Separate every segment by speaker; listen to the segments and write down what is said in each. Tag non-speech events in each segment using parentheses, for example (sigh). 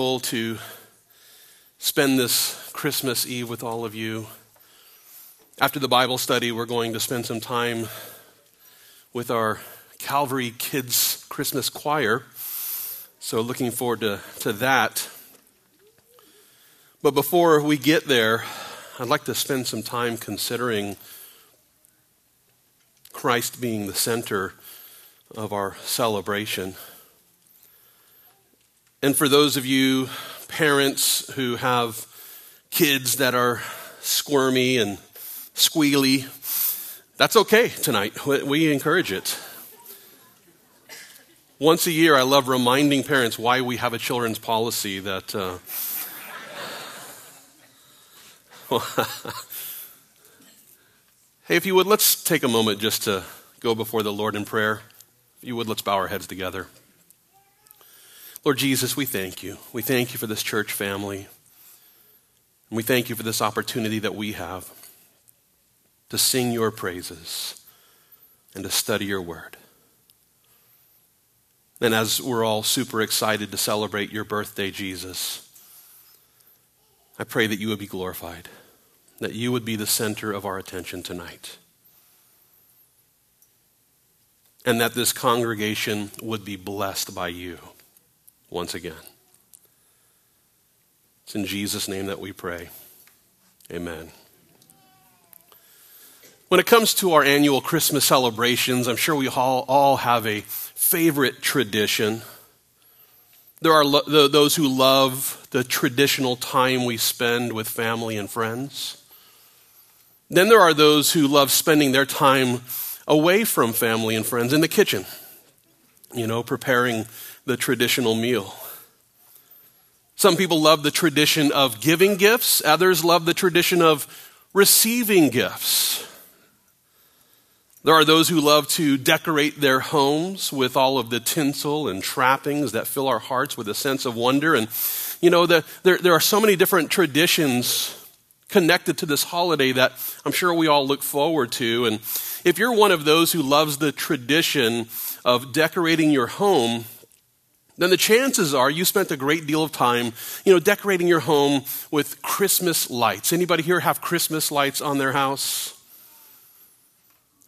Speaker 1: to spend this Christmas Eve with all of you. After the Bible study, we're going to spend some time with our Calvary Kids Christmas Choir. So, looking forward to, to that. But before we get there, I'd like to spend some time considering Christ being the center of our celebration. And for those of you parents who have kids that are squirmy and squealy, that's okay tonight. We encourage it. Once a year, I love reminding parents why we have a children's policy that. Uh, (laughs) hey, if you would, let's take a moment just to go before the Lord in prayer. If you would, let's bow our heads together. Lord Jesus, we thank you. We thank you for this church family. And we thank you for this opportunity that we have to sing your praises and to study your word. And as we're all super excited to celebrate your birthday, Jesus, I pray that you would be glorified, that you would be the center of our attention tonight, and that this congregation would be blessed by you once again. It's in Jesus' name that we pray. Amen. When it comes to our annual Christmas celebrations, I'm sure we all, all have a favorite tradition. There are lo- those who love the traditional time we spend with family and friends. Then there are those who love spending their time away from family and friends in the kitchen, you know, preparing the traditional meal. Some people love the tradition of giving gifts, others love the tradition of receiving gifts. There are those who love to decorate their homes with all of the tinsel and trappings that fill our hearts with a sense of wonder. And, you know, the, there, there are so many different traditions connected to this holiday that I'm sure we all look forward to. And if you're one of those who loves the tradition of decorating your home, then the chances are you spent a great deal of time, you know, decorating your home with Christmas lights. Anybody here have Christmas lights on their house?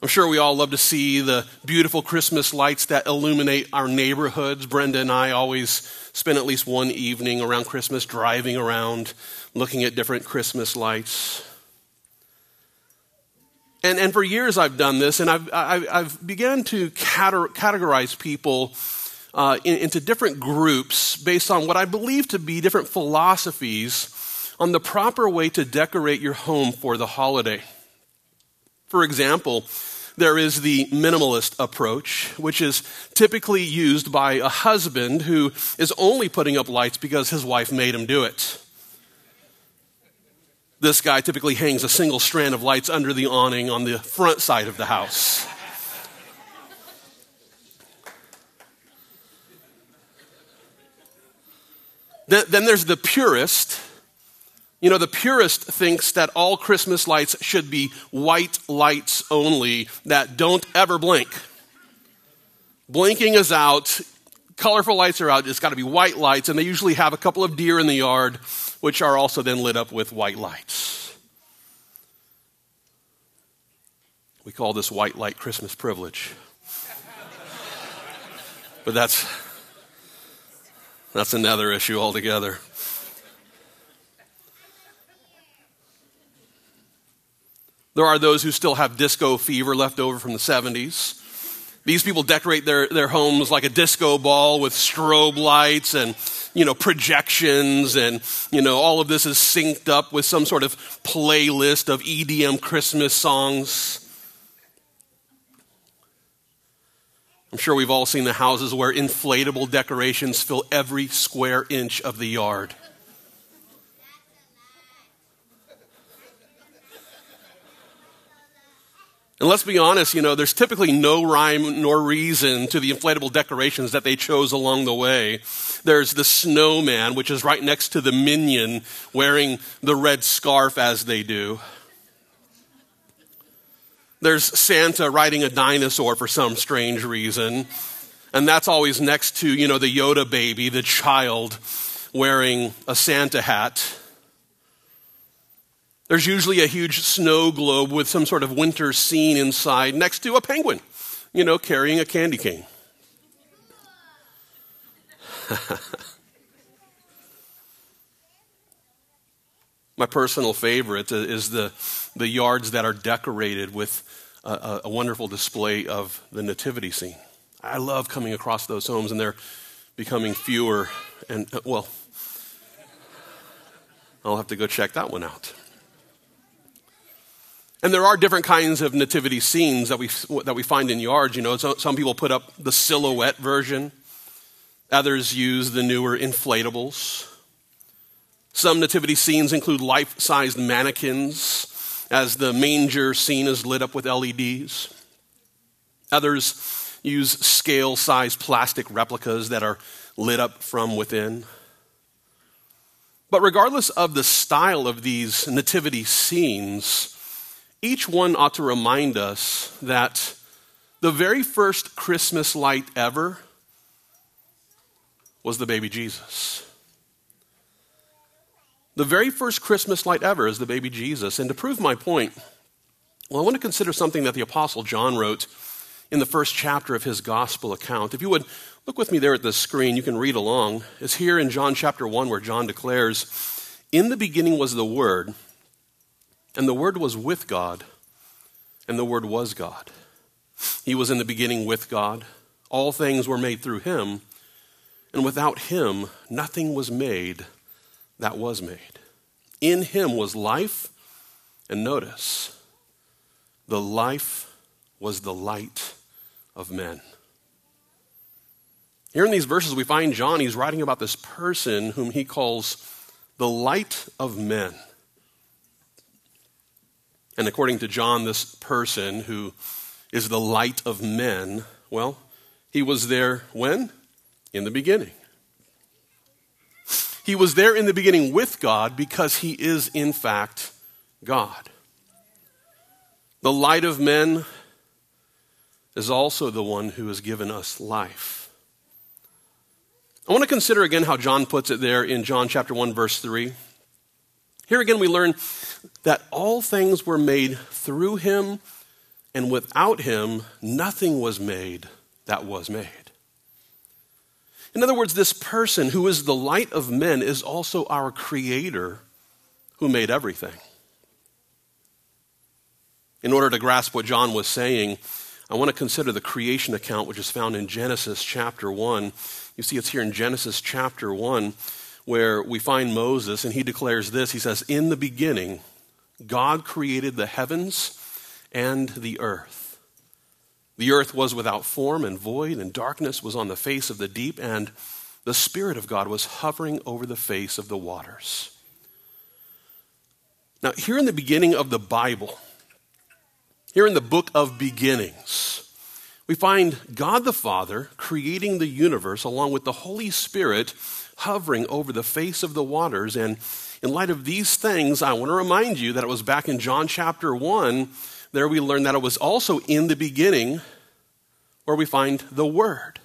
Speaker 1: I'm sure we all love to see the beautiful Christmas lights that illuminate our neighborhoods. Brenda and I always spend at least one evening around Christmas driving around looking at different Christmas lights. And, and for years I've done this, and I've, I've, I've began to categorize people uh, in, into different groups based on what I believe to be different philosophies on the proper way to decorate your home for the holiday. For example, there is the minimalist approach, which is typically used by a husband who is only putting up lights because his wife made him do it. This guy typically hangs a single strand of lights under the awning on the front side of the house. Then, there's the purist. You know, the purist thinks that all Christmas lights should be white lights only that don't ever blink. Blinking is out, colorful lights are out, it's got to be white lights, and they usually have a couple of deer in the yard, which are also then lit up with white lights. We call this white light Christmas privilege. (laughs) but that's that's another issue altogether. There are those who still have disco fever left over from the 70s. These people decorate their, their homes like a disco ball with strobe lights and, you know, projections and, you know, all of this is synced up with some sort of playlist of EDM Christmas songs. I'm sure we've all seen the houses where inflatable decorations fill every square inch of the yard. And let's be honest, you know, there's typically no rhyme nor reason to the inflatable decorations that they chose along the way. There's the snowman, which is right next to the minion wearing the red scarf as they do. There's Santa riding a dinosaur for some strange reason. And that's always next to, you know, the Yoda baby, the child, wearing a Santa hat. There's usually a huge snow globe with some sort of winter scene inside next to a penguin, you know, carrying a candy cane. (laughs) My personal favorite is the, the yards that are decorated with a, a, wonderful display of the nativity scene. I love coming across those homes, and they're becoming fewer. And, uh, well, I'll have to go check that one out. And there are different kinds of nativity scenes that we, that we find in yards. You know, so, some people put up the silhouette version, others use the newer inflatables. Some nativity scenes include life sized mannequins as the manger scene is lit up with LEDs. Others use scale sized plastic replicas that are lit up from within. But regardless of the style of these nativity scenes, each one ought to remind us that the very first Christmas light ever was the baby Jesus. The very first Christmas light ever is the baby Jesus. And to prove my point, well, I want to consider something that the Apostle John wrote in the first chapter of his gospel account. If you would look with me there at the screen, you can read along. It's here in John chapter 1 where John declares, In the beginning was the Word, and the Word was with God, and the Word was God. He was in the beginning with God. All things were made through him, and without him, nothing was made that was made. In him was life, and notice, the life was the light of men. Here in these verses, we find John, he's writing about this person whom he calls the light of men. And according to John, this person who is the light of men, well, he was there when? In the beginning. He was there in the beginning with God because he is, in fact, God. The light of men is also the one who has given us life. I want to consider again how John puts it there in John chapter 1 verse 3. Here again we learn that all things were made through him and without him nothing was made that was made. In other words, this person who is the light of men is also our creator who made everything. In order to grasp what John was saying, I want to consider the creation account, which is found in Genesis chapter 1. You see, it's here in Genesis chapter 1 where we find Moses, and he declares this He says, In the beginning, God created the heavens and the earth. The earth was without form and void, and darkness was on the face of the deep, and the Spirit of God was hovering over the face of the waters. Now, here in the beginning of the Bible, here in the book of beginnings, we find God the Father creating the universe along with the Holy Spirit hovering over the face of the waters. And in light of these things, I want to remind you that it was back in John chapter 1 there we learn that it was also in the beginning where we find the Word.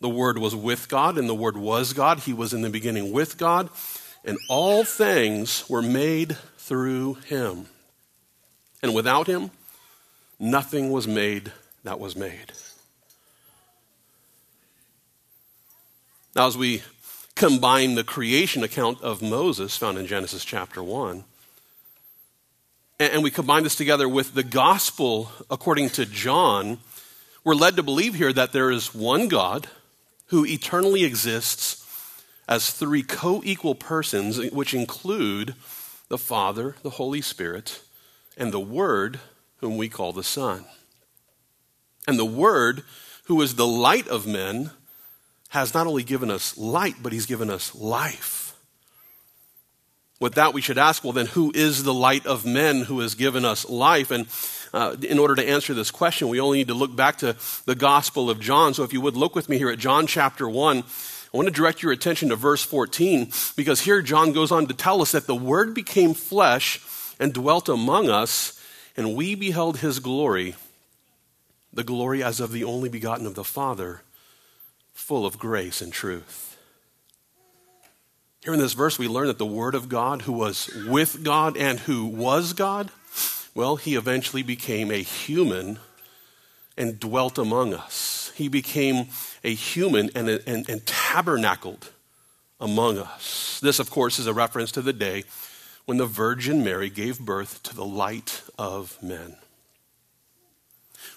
Speaker 1: The Word was with God, and the Word was God. He was in the beginning with God, and all things were made through Him. And without Him, nothing was made that was made. Now, as we combine the creation account of Moses found in Genesis chapter 1, and we combine this together with the gospel according to John, we're led to believe here that there is one God who eternally exists as three co equal persons, which include the Father, the Holy Spirit, and the Word, whom we call the Son. And the Word, who is the light of men, has not only given us light, but He's given us life. With that, we should ask well, then, who is the light of men who has given us life? And uh, in order to answer this question, we only need to look back to the Gospel of John. So if you would look with me here at John chapter 1, I want to direct your attention to verse 14 because here John goes on to tell us that the Word became flesh and dwelt among us, and we beheld his glory, the glory as of the only begotten of the Father, full of grace and truth. Here in this verse, we learn that the Word of God, who was with God and who was God, well, he eventually became a human and dwelt among us. He became a human and, and, and tabernacled among us. This, of course, is a reference to the day when the Virgin Mary gave birth to the light of men.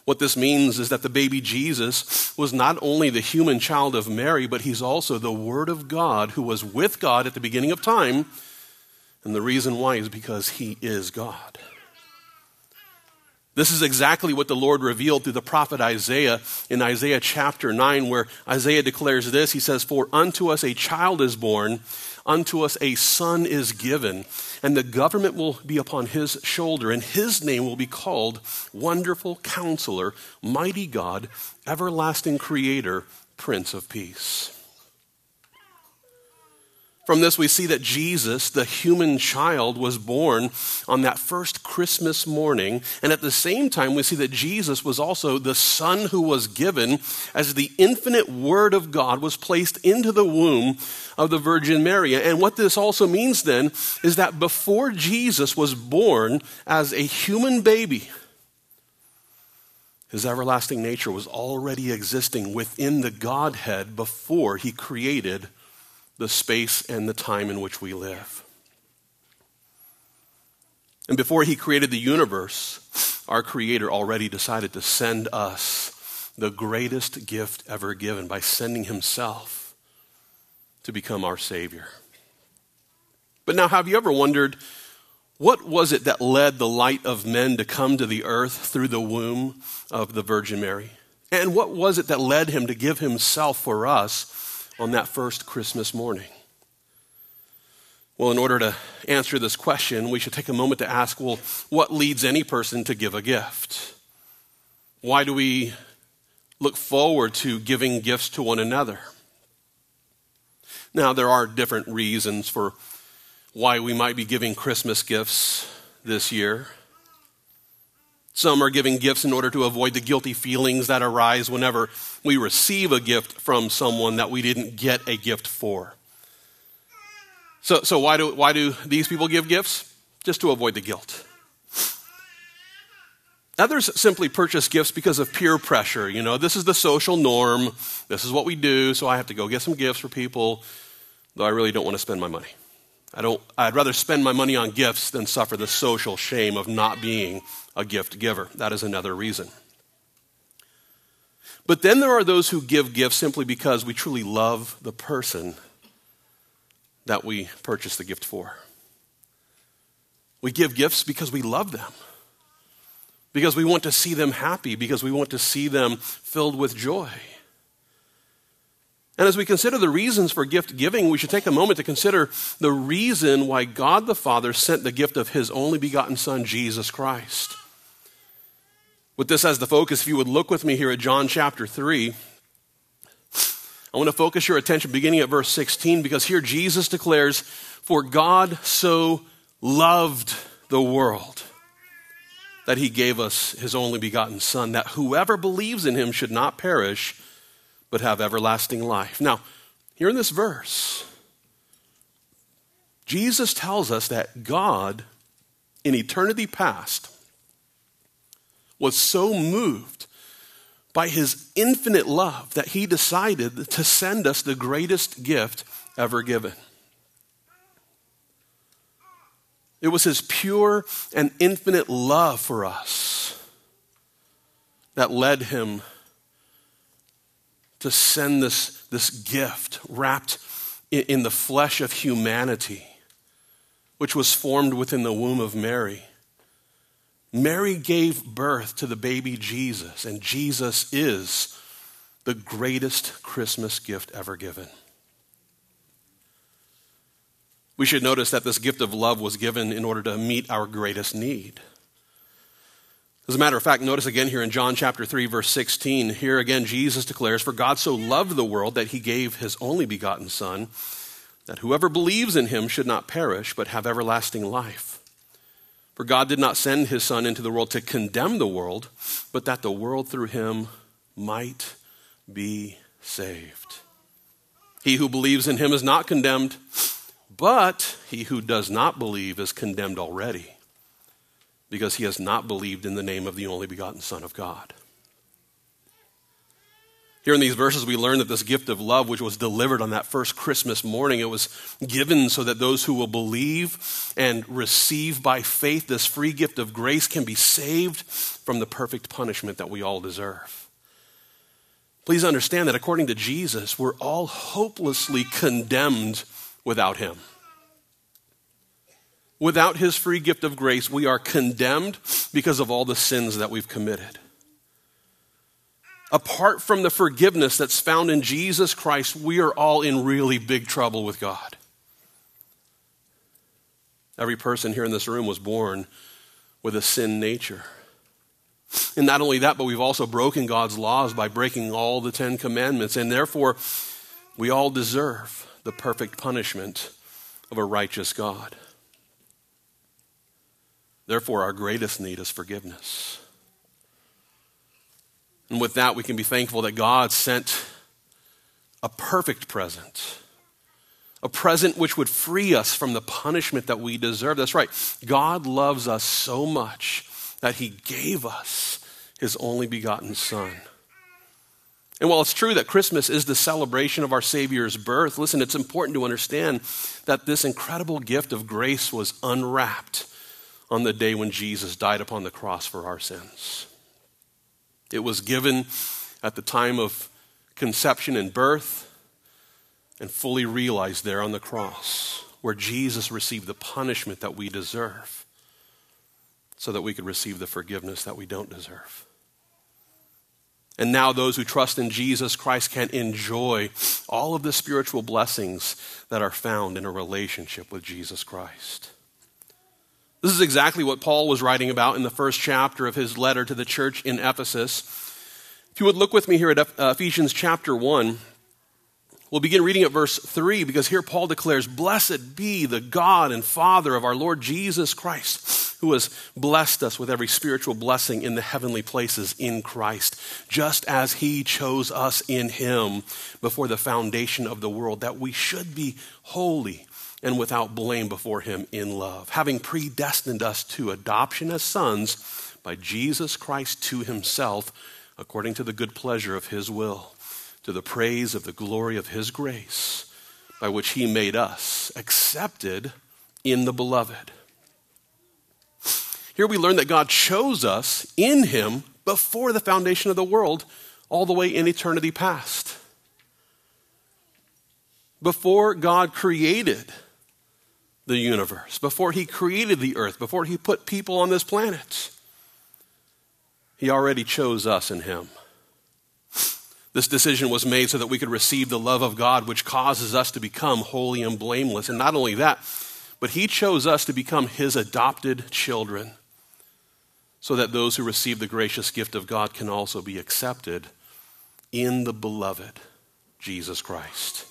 Speaker 1: What this means is that the baby Jesus was not only the human child of Mary, but he's also the Word of God who was with God at the beginning of time. And the reason why is because he is God. This is exactly what the Lord revealed through the prophet Isaiah in Isaiah chapter 9, where Isaiah declares this He says, For unto us a child is born, unto us a son is given, and the government will be upon his shoulder, and his name will be called Wonderful Counselor, Mighty God, Everlasting Creator, Prince of Peace. From this, we see that Jesus, the human child, was born on that first Christmas morning. And at the same time, we see that Jesus was also the Son who was given as the infinite Word of God was placed into the womb of the Virgin Mary. And what this also means then is that before Jesus was born as a human baby, his everlasting nature was already existing within the Godhead before he created the space and the time in which we live. And before he created the universe, our Creator already decided to send us the greatest gift ever given by sending Himself to become our Savior. But now, have you ever wondered what was it that led the light of men to come to the earth through the womb of the Virgin Mary? And what was it that led Him to give Himself for us on that first Christmas morning? Well, in order to answer this question, we should take a moment to ask well, what leads any person to give a gift? Why do we look forward to giving gifts to one another? Now, there are different reasons for why we might be giving Christmas gifts this year. Some are giving gifts in order to avoid the guilty feelings that arise whenever we receive a gift from someone that we didn't get a gift for. So, so why, do, why do these people give gifts? Just to avoid the guilt. Others simply purchase gifts because of peer pressure. You know, this is the social norm. This is what we do, so I have to go get some gifts for people, though I really don't want to spend my money. I don't, I'd rather spend my money on gifts than suffer the social shame of not being a gift giver. That is another reason. But then there are those who give gifts simply because we truly love the person that we purchase the gift for. We give gifts because we love them, because we want to see them happy, because we want to see them filled with joy. And as we consider the reasons for gift giving, we should take a moment to consider the reason why God the Father sent the gift of His only begotten Son, Jesus Christ. With this as the focus, if you would look with me here at John chapter 3, I want to focus your attention beginning at verse 16 because here Jesus declares, For God so loved the world that he gave us his only begotten Son, that whoever believes in him should not perish, but have everlasting life. Now, here in this verse, Jesus tells us that God, in eternity past, was so moved by his infinite love that he decided to send us the greatest gift ever given. It was his pure and infinite love for us that led him to send this, this gift wrapped in, in the flesh of humanity, which was formed within the womb of Mary Mary gave birth to the baby Jesus, and Jesus is the greatest Christmas gift ever given. We should notice that this gift of love was given in order to meet our greatest need. As a matter of fact, notice again here in John chapter 3, verse 16, here again Jesus declares, For God so loved the world that he gave his only begotten Son, that whoever believes in him should not perish, but have everlasting life. For God did not send his Son into the world to condemn the world, but that the world through him might be saved. He who believes in him is not condemned, But he who does not believe is condemned already, because he has not believed in the name of the only begotten Son of God. Here in these verses, we learn that this gift of love, which was delivered on that first Christmas morning, it was given so that those who will believe and receive by faith this free gift of grace can be saved from the perfect punishment that we all deserve. Please understand that according to Jesus, we're all hopelessly condemned without Him. Without His free gift of grace, we are condemned because of all the sins that we've committed apart from the forgiveness that's found in Jesus Christ, we are all in really big trouble with God. Every person here in this room was born with a sin nature. And not only that, but we've also broken God's laws by breaking all the Ten Commandments, and therefore we all deserve the perfect punishment of a righteous God. Therefore, our greatest need is forgiveness. And with that, we can be thankful that God sent a perfect present, a present which would free us from the punishment that we deserve. That's right. God loves us so much that he gave us his only begotten Son. And while it's true that Christmas is the celebration of our Savior's birth, listen, it's important to understand that this incredible gift of grace was unwrapped on the day when Jesus died upon the cross for our sins. It was given at the time of conception and birth and fully realized there on the cross, where Jesus received the punishment that we deserve so that we could receive the forgiveness that we don't deserve. And now, those who trust in Jesus Christ can enjoy all of the spiritual blessings that are found in a relationship with Jesus Christ. This is exactly what Paul was writing about in the first chapter of his letter to the church in Ephesus. If you would look with me here at uh, Ephesians chapter 1, we'll begin reading at verse 3 because here Paul declares, Blessed be the God and Father of our Lord Jesus Christ, who has blessed us with every spiritual blessing in the heavenly places in Christ, just as he chose us in him before the foundation of the world, that we should be holy and without blame before him in love, having predestined us to adoption as sons by Jesus Christ to himself, according to the good pleasure of his will, to the praise of the glory of his grace, by which he made us accepted in the beloved. Here we learn that God chose us in him before the foundation of the world, all the way in eternity past. Before God created the universe, before he created the earth, before he put people on this planet. He already chose us in him. This decision was made so that we could receive the love of God, which causes us to become holy and blameless. And not only that, but he chose us to become his adopted children so that those who receive the gracious gift of God can also be accepted in the beloved Jesus Christ.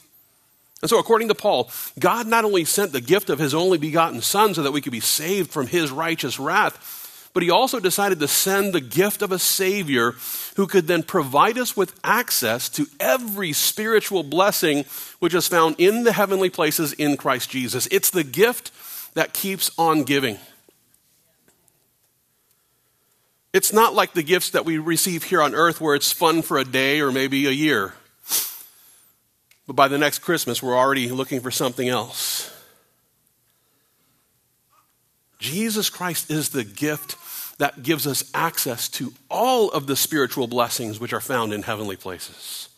Speaker 1: And so, according to Paul, God not only sent the gift of his only begotten Son so that we could be saved from his righteous wrath, but he also decided to send the gift of a Savior who could then provide us with access to every spiritual blessing which is found in the heavenly places in Christ Jesus. It's the gift that keeps on giving. It's not like the gifts that we receive here on earth where it's fun for a day or maybe a year. But by the next Christmas, we're already looking for something else. Jesus Christ is the gift that gives us access to all of the spiritual blessings which are found in heavenly places.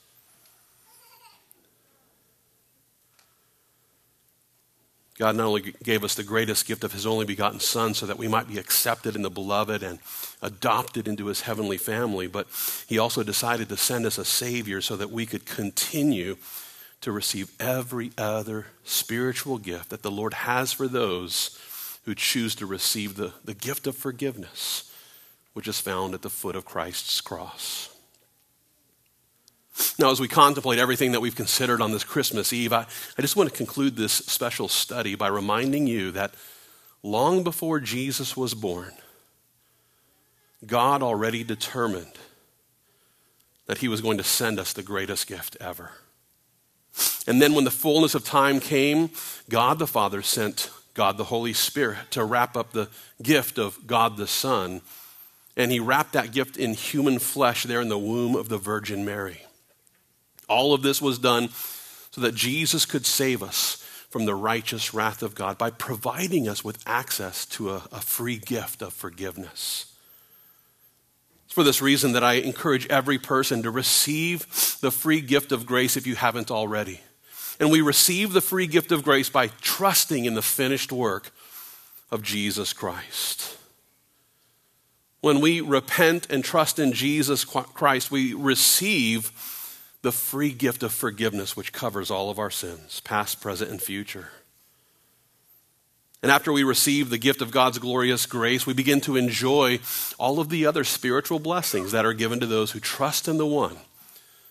Speaker 1: God not only gave us the greatest gift of His only begotten Son so that we might be accepted in the beloved and adopted into His heavenly family, but He also decided to send us a Savior so that we could continue to receive every other spiritual gift that the Lord has for those who choose to receive the, the gift of forgiveness, which is found at the foot of Christ's cross. Now, as we contemplate everything that we've considered on this Christmas Eve, I, I just want to conclude this special study by reminding you that long before Jesus was born, God already determined that he was going to send us the greatest gift ever. And then when the fullness of time came, God the Father sent God the Holy Spirit to wrap up the gift of God the Son. And he wrapped that gift in human flesh there in the womb of the Virgin Mary. All of this was done so that Jesus could save us from the righteous wrath of God by providing us with access to a, a free gift of forgiveness. It's for this reason that I encourage every person to receive the free gift of grace if you haven't already. And we receive the free gift of grace by trusting in the finished work of Jesus Christ. When we repent and trust in Jesus Christ, we receive the free gift of forgiveness, which covers all of our sins, past, present, and future. And after we receive the gift of God's glorious grace, we begin to enjoy all of the other spiritual blessings that are given to those who trust in the one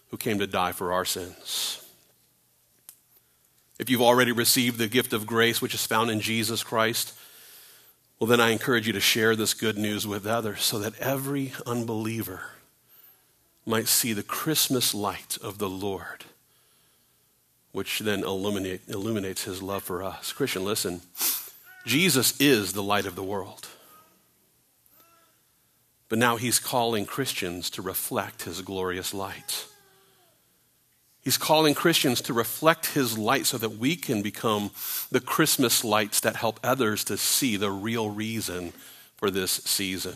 Speaker 1: who came to die for our sins. If you've already received the gift of grace which is found in Jesus Christ, well, then I encourage you to share this good news with others so that every unbeliever might see the Christmas light of the Lord, which then illuminate, illuminates his love for us. Christian, listen, Jesus is the light of the world. But now he's calling Christians to reflect his glorious light. He's calling Christians to reflect his light so that we can become the Christmas lights that help others to see the real reason for this season.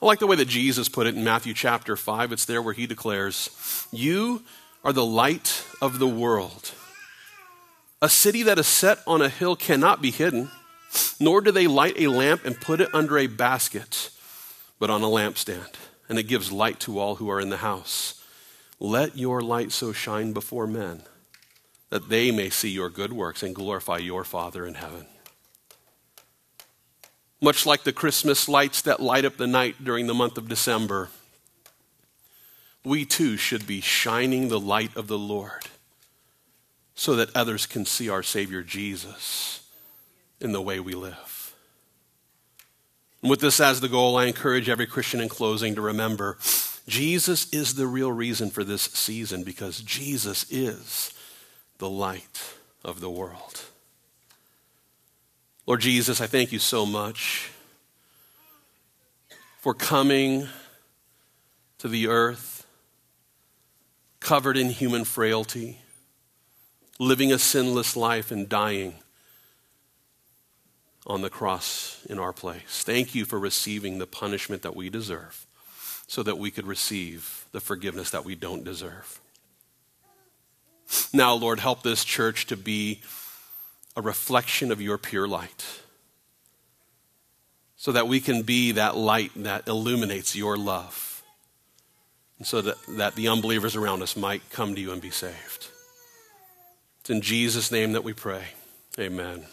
Speaker 1: I like the way that Jesus put it in Matthew chapter 5. It's there where he declares, You are the light of the world. A city that is set on a hill cannot be hidden, nor do they light a lamp and put it under a basket, but on a lampstand, and it gives light to all who are in the house. Let your light so shine before men that they may see your good works and glorify your Father in heaven. Much like the Christmas lights that light up the night during the month of December, we too should be shining the light of the Lord so that others can see our Savior Jesus in the way we live. And with this as the goal, I encourage every Christian in closing to remember Jesus is the real reason for this season because Jesus is the light of the world. Lord Jesus, I thank you so much for coming to the earth covered in human frailty, living a sinless life, and dying on the cross in our place. Thank you for receiving the punishment that we deserve so that we could receive the forgiveness that we don't deserve. Now, Lord, help this church to be a reflection of your pure light so that we can be that light that illuminates your love and so that, that the unbelievers around us might come to you and be saved. It's in Jesus' name that we pray. Amen.